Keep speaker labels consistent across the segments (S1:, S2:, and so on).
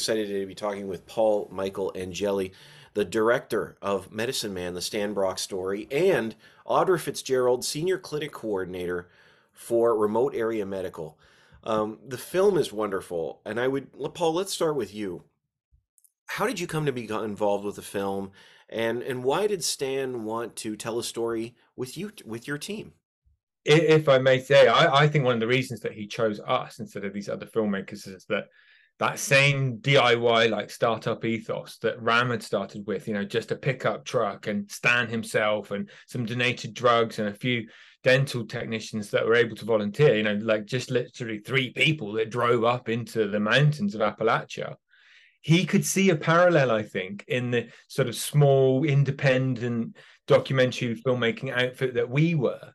S1: Excited to be talking with Paul Michael Angeli, the director of Medicine Man, the Stan Brock story, and Audra Fitzgerald, senior clinic coordinator for Remote Area Medical. Um, the film is wonderful, and I would, Paul, let's start with you. How did you come to be involved with the film, and and why did Stan want to tell a story with you with your team?
S2: If I may say, I, I think one of the reasons that he chose us instead of these other filmmakers is that that same DIY like startup ethos that Ram had started with, you know, just a pickup truck and Stan himself and some donated drugs and a few dental technicians that were able to volunteer, you know, like just literally three people that drove up into the mountains of Appalachia. He could see a parallel, I think, in the sort of small, independent documentary filmmaking outfit that we were.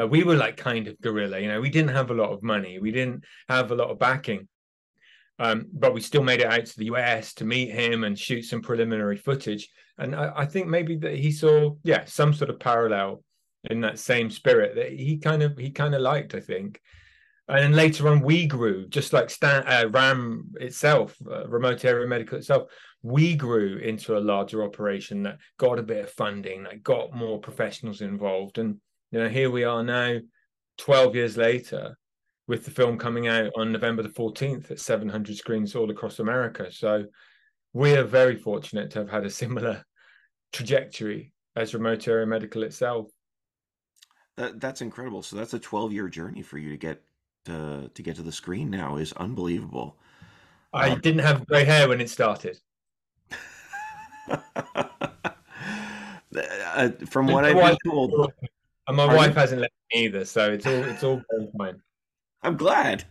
S2: Uh, we were like kind of guerrilla, you know, we didn't have a lot of money, we didn't have a lot of backing. Um, but we still made it out to the US to meet him and shoot some preliminary footage. And I, I, think maybe that he saw, yeah, some sort of parallel in that same spirit that he kind of he kind of liked, I think. And then later on, we grew just like Stan, uh, RAM itself, uh, remote area medical itself. We grew into a larger operation that got a bit of funding, that got more professionals involved, and you know here we are now, twelve years later, with the film coming out on November the 14th at 700 screens all across America. So we are very fortunate to have had a similar trajectory as remote area medical itself.
S1: That, that's incredible. So that's a 12 year journey for you to get to, to get to the screen now is unbelievable.
S2: I um, didn't have gray hair when it started.
S1: uh, from what I've been told,
S2: and my wife hasn't let me either, so it's all it's all fine.
S1: I'm glad.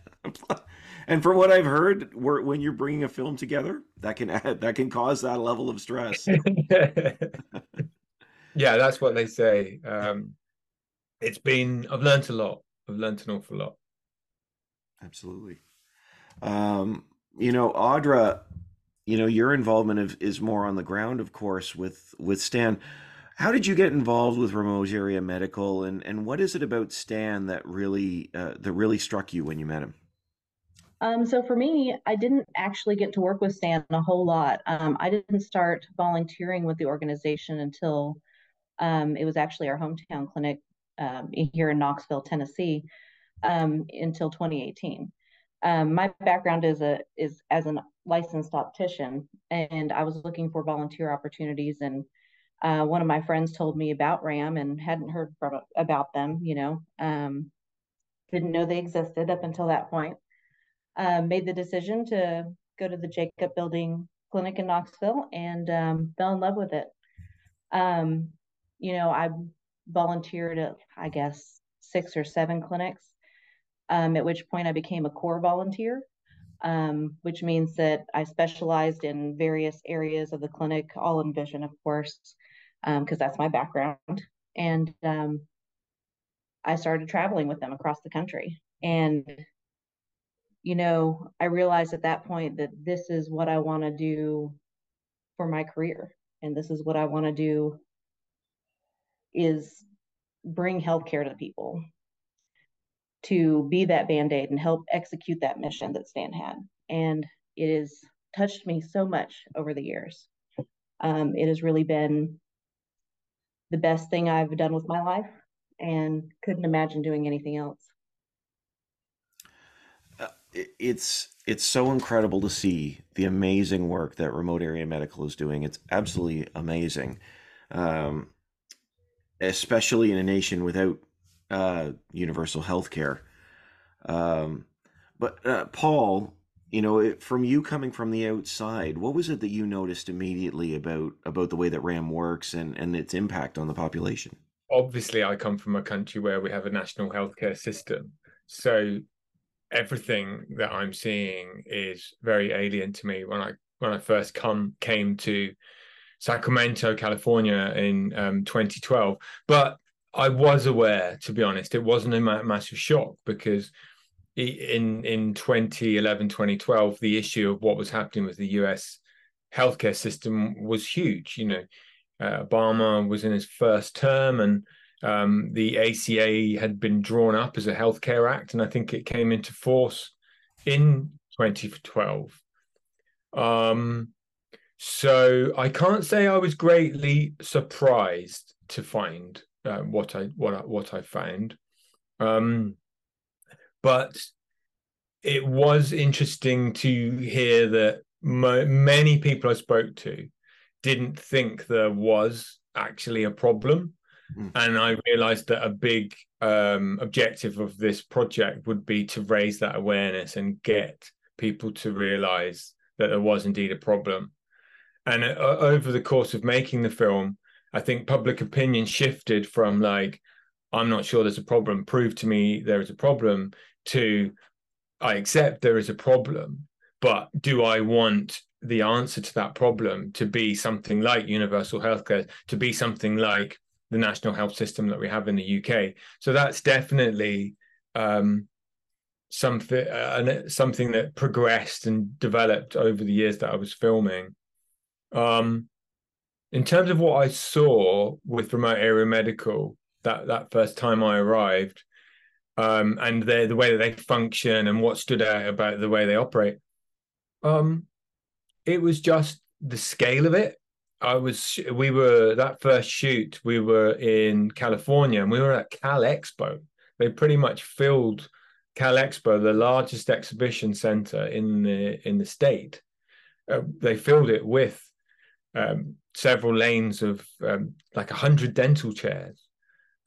S1: And from what I've heard, when you're bringing a film together, that can add, that can cause that level of stress.
S2: yeah, that's what they say. Um, it's been I've learned a lot. I've learned an awful lot.
S1: Absolutely. Um, you know, Audra, you know, your involvement of, is more on the ground, of course, with with Stan. How did you get involved with remote area medical, and, and what is it about Stan that really uh, that really struck you when you met him?
S3: Um, so for me, I didn't actually get to work with Stan a whole lot. Um, I didn't start volunteering with the organization until um, it was actually our hometown clinic um, here in Knoxville, Tennessee, um, until 2018. Um, my background is a is as a licensed optician, and I was looking for volunteer opportunities and uh, one of my friends told me about RAM and hadn't heard from, about them, you know, um, didn't know they existed up until that point. Uh, made the decision to go to the Jacob Building Clinic in Knoxville and um, fell in love with it. Um, you know, I volunteered at, I guess, six or seven clinics, um, at which point I became a core volunteer. Um, which means that I specialized in various areas of the clinic, all in vision, of course, because um, that's my background. And um, I started traveling with them across the country. And, you know, I realized at that point that this is what I want to do for my career. And this is what I want to do is bring healthcare to the people to be that band-aid and help execute that mission that Stan had. And it has touched me so much over the years. Um, it has really been the best thing I've done with my life and couldn't imagine doing anything else.
S1: Uh, it's it's so incredible to see the amazing work that remote area medical is doing. It's absolutely amazing, um, especially in a nation without uh, universal health care. Um, but uh, Paul, you know, from you coming from the outside, what was it that you noticed immediately about about the way that RAM works and and its impact on the population?
S2: Obviously, I come from a country where we have a national healthcare system, so everything that I'm seeing is very alien to me. When I when I first come came to Sacramento, California in um, 2012, but I was aware, to be honest, it wasn't a massive shock because in in 2011 2012 the issue of what was happening with the US healthcare system was huge you know. Uh, Obama was in his first term and um, the ACA had been drawn up as a healthcare act and I think it came into force in 2012 Um, so I can't say I was greatly surprised to find uh, what I what I, what I found, um, but it was interesting to hear that mo- many people I spoke to didn't think there was actually a problem. Mm. And I realized that a big um, objective of this project would be to raise that awareness and get people to realize that there was indeed a problem. And uh, over the course of making the film, I think public opinion shifted from like, I'm not sure there's a problem, prove to me there is a problem, to I accept there is a problem, but do I want the answer to that problem to be something like universal healthcare, to be something like the national health system that we have in the UK? So that's definitely um, something uh, something that progressed and developed over the years that I was filming. Um, in terms of what I saw with remote area medical that that first time I arrived, um, and the the way that they function and what stood out about the way they operate. Um, it was just the scale of it. I was we were that first shoot we were in California and we were at Cal Expo. They pretty much filled Cal Expo, the largest exhibition center in the in the state. Uh, they filled it with um, several lanes of um, like a hundred dental chairs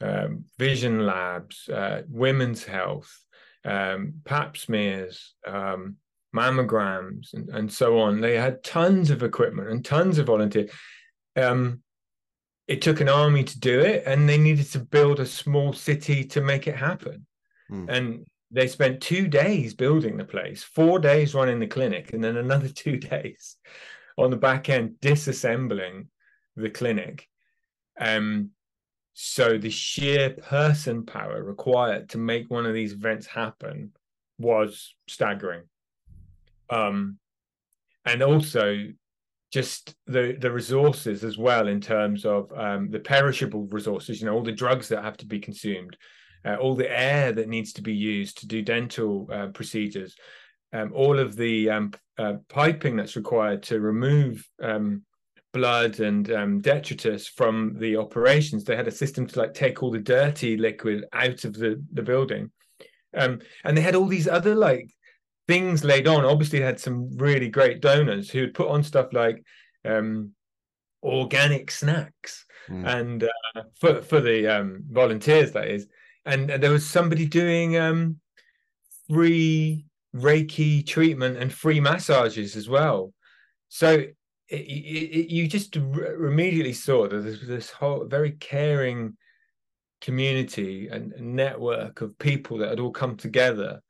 S2: um, vision labs, uh, women's health, um, pap smears, um, mammograms, and, and so on. They had tons of equipment and tons of volunteers. Um, it took an army to do it, and they needed to build a small city to make it happen. Mm. And they spent two days building the place, four days running the clinic, and then another two days on the back end disassembling the clinic. Um, so the sheer person power required to make one of these events happen was staggering. Um, and also just the the resources as well in terms of um, the perishable resources, you know, all the drugs that have to be consumed, uh, all the air that needs to be used to do dental uh, procedures, um, all of the um, uh, piping that's required to remove um, blood and um, detritus from the operations. They had a system to like take all the dirty liquid out of the the building, um, and they had all these other like things laid on. Obviously, they had some really great donors who would put on stuff like um, organic snacks mm. and uh, for for the um, volunteers that is, and, and, there was somebody doing um, free Reiki treatment and free massages as well. So it, it, you just immediately saw that there's this whole very caring community and network of people that had all come together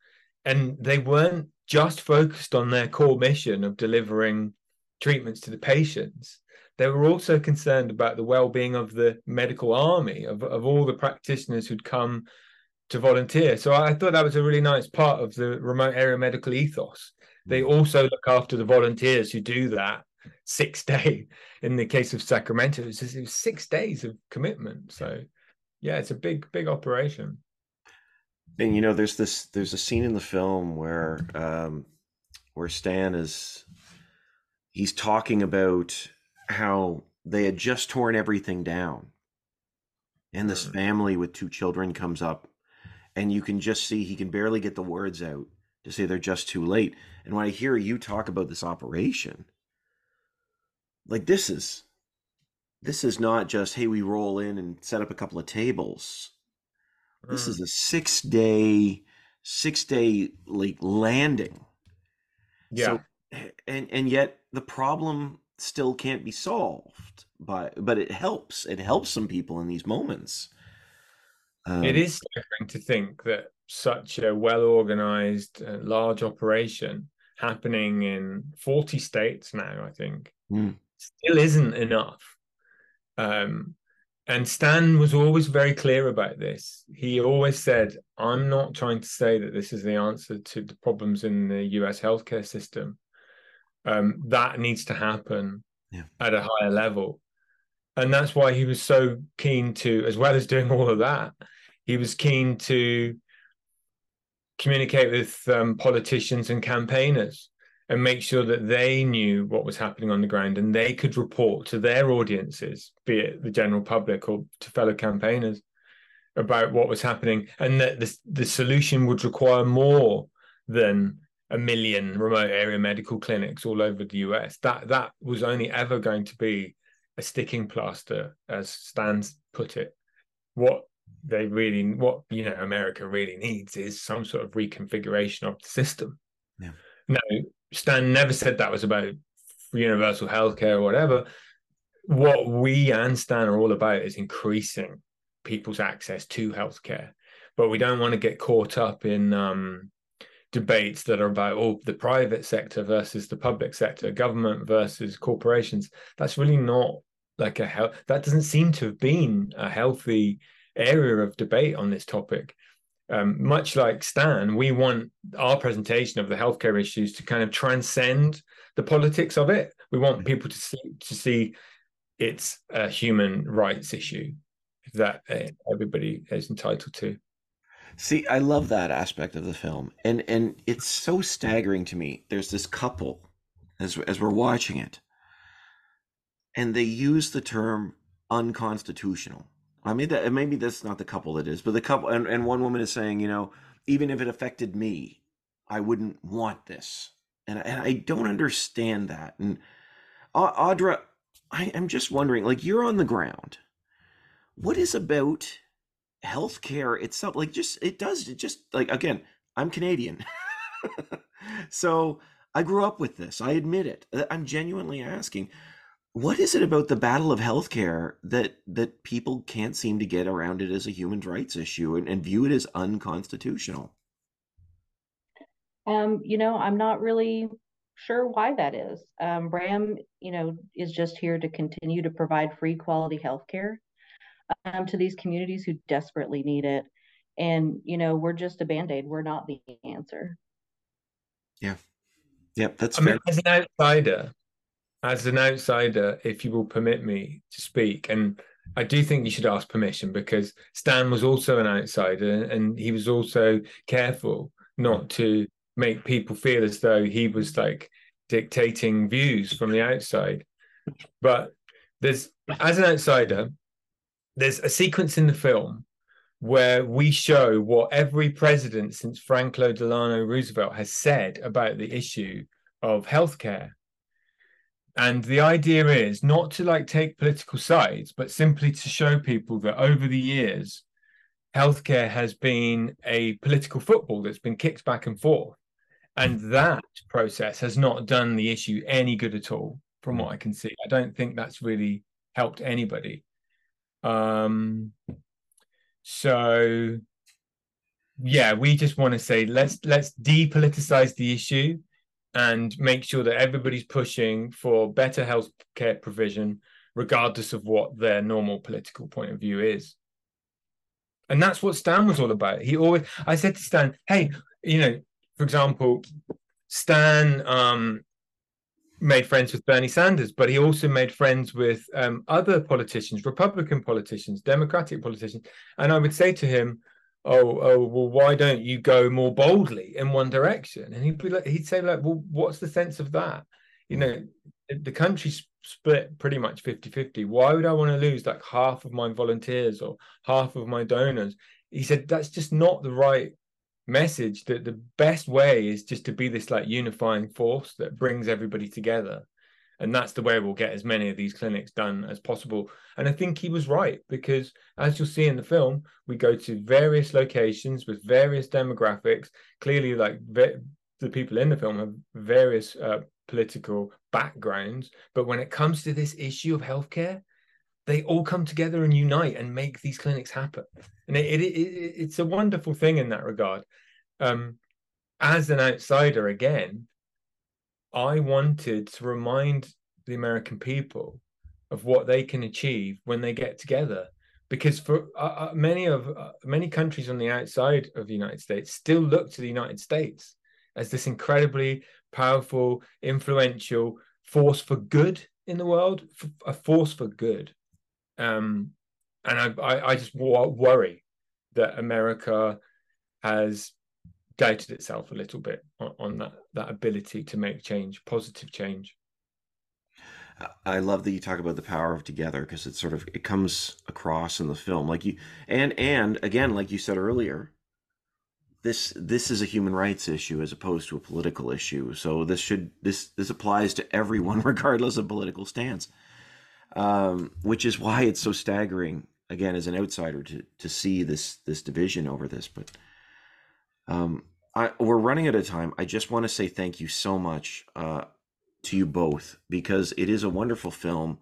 S2: and they weren't just focused on their core mission of delivering treatments to the patients they were also concerned about the well-being of the medical army of, of all the practitioners who'd come to volunteer so i thought that was a really nice part of the remote area medical ethos they mm. also look after the volunteers who do that six day. In the case of Sacramento, it was, it was six days of commitment. So, yeah, it's a big, big operation.
S1: And you know, there's this, there's a scene in the film where, um, where Stan is, he's talking about how they had just torn everything down, and this mm. family with two children comes up, and you can just see he can barely get the words out to say they're just too late. And when I hear you talk about this operation, like this is this is not just hey we roll in and set up a couple of tables mm. this is mm. a six day six day like landing yeah so, and and yet the problem still can't be solved but but it helps it helps some people in these moments
S2: um, it is staggering to think that such a well organized uh, large operation happening in 40 states now i think mm still isn't enough. Um, and Stan was always very clear about this. He always said, I'm not trying to say that this is the answer to the problems in the US healthcare system. Um, that needs to happen yeah. at a higher level. And that's why he was so keen to, as well as doing all of that, he was keen to communicate with um, politicians and campaigners and make sure that they knew what was happening on the ground and they could report to their audiences, be it the general public or to fellow campaigners, about what was happening, and that the, the solution would require more than a million remote area medical clinics all over the US. That that was only ever going to be a sticking plaster, as Stan's put it. What they really, what you know, America really needs is some sort of reconfiguration of the system. Yeah. No, Stan never said that was about universal healthcare or whatever. What we and Stan are all about is increasing people's access to healthcare, but we don't want to get caught up in um, debates that are about oh the private sector versus the public sector, government versus corporations. That's really not like a health. That doesn't seem to have been a healthy area of debate on this topic. Um, much like Stan, we want our presentation of the healthcare issues to kind of transcend the politics of it. We want mm-hmm. people to see to see it's a human rights issue that uh, everybody is entitled to.
S1: See, I love that aspect of the film, and and it's so staggering to me. There's this couple as as we're watching it, and they use the term unconstitutional. I mean that maybe that's not the couple that is, but the couple and, and one woman is saying, you know, even if it affected me, I wouldn't want this. And, and I don't understand that. And Audra, I am just wondering, like you're on the ground. What is about healthcare itself? Like just it does it just like again, I'm Canadian. so I grew up with this. I admit it. I'm genuinely asking what is it about the battle of healthcare that that people can't seem to get around it as a human rights issue and, and view it as unconstitutional?
S3: Um, you know, I'm not really sure why that is. Um, RAM, you know, is just here to continue to provide free quality healthcare um, to these communities who desperately need it. And, you know, we're just a band aid. We're not the answer.
S1: Yeah. Yep. That's
S2: I fair. mean, as an outsider, as an outsider, if you will permit me to speak, and I do think you should ask permission because Stan was also an outsider and he was also careful not to make people feel as though he was like dictating views from the outside. But there's, as an outsider, there's a sequence in the film where we show what every president since Franklin Delano Roosevelt has said about the issue of healthcare and the idea is not to like take political sides but simply to show people that over the years healthcare has been a political football that's been kicked back and forth. And that process has not done the issue any good at all from what i can see. I don't think that's really helped anybody. Um so yeah we just want to say let's let's depoliticize the issue and make sure that everybody's pushing for better health care provision, regardless of what their normal political point of view is. And that's what Stan was all about. He always, I said to Stan, hey, you know, for example, Stan um, made friends with Bernie Sanders, but he also made friends with um, other politicians, Republican politicians, Democratic politicians. And I would say to him, oh, oh, well, why don't you go more boldly in one direction? And he'd be like, he'd say, like, well, what's the sense of that? You know, the country's split pretty much 50 50. Why would I want to lose like half of my volunteers or half of my donors? He said, that's just not the right message. That the best way is just to be this like unifying force that brings everybody together and that's the way we'll get as many of these clinics done as possible. And i think he was right because as you'll see in the film we go to various locations with various demographics. Clearly like the people in the film have various uh, political backgrounds. But when it comes to this issue of healthcare they all come together and unite and make these clinics happen. And it, it, it it's a wonderful thing in that regard. Um, as an outsider again I wanted to remind the American people of what they can achieve when they get together. Because for uh, uh, many of uh, many countries on the outside of the United States still look to the United States as this incredibly powerful, influential force for good in the world, a force for good. Um, and I, I, I just worry that America has doubted itself a little bit on, on that that ability to make change, positive change.
S1: I love that you talk about the power of together because it sort of it comes across in the film. Like you and and again like you said earlier this this is a human rights issue as opposed to a political issue. So this should this this applies to everyone regardless of political stance um, which is why it's so staggering again as an outsider to to see this this division over this. But um I, we're running out of time i just want to say thank you so much uh, to you both because it is a wonderful film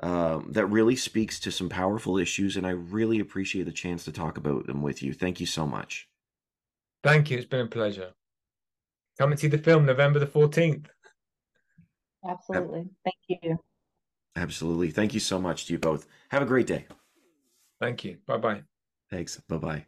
S1: um, that really speaks to some powerful issues, and I really appreciate the chance to talk about them with you. Thank you so much.
S2: Thank you. It's been a pleasure. Come and see the film November the 14th.
S3: Absolutely. Thank you.
S1: Absolutely. Thank you so much to you both. Have a great day.
S2: Thank you. Bye bye.
S1: Thanks. Bye bye.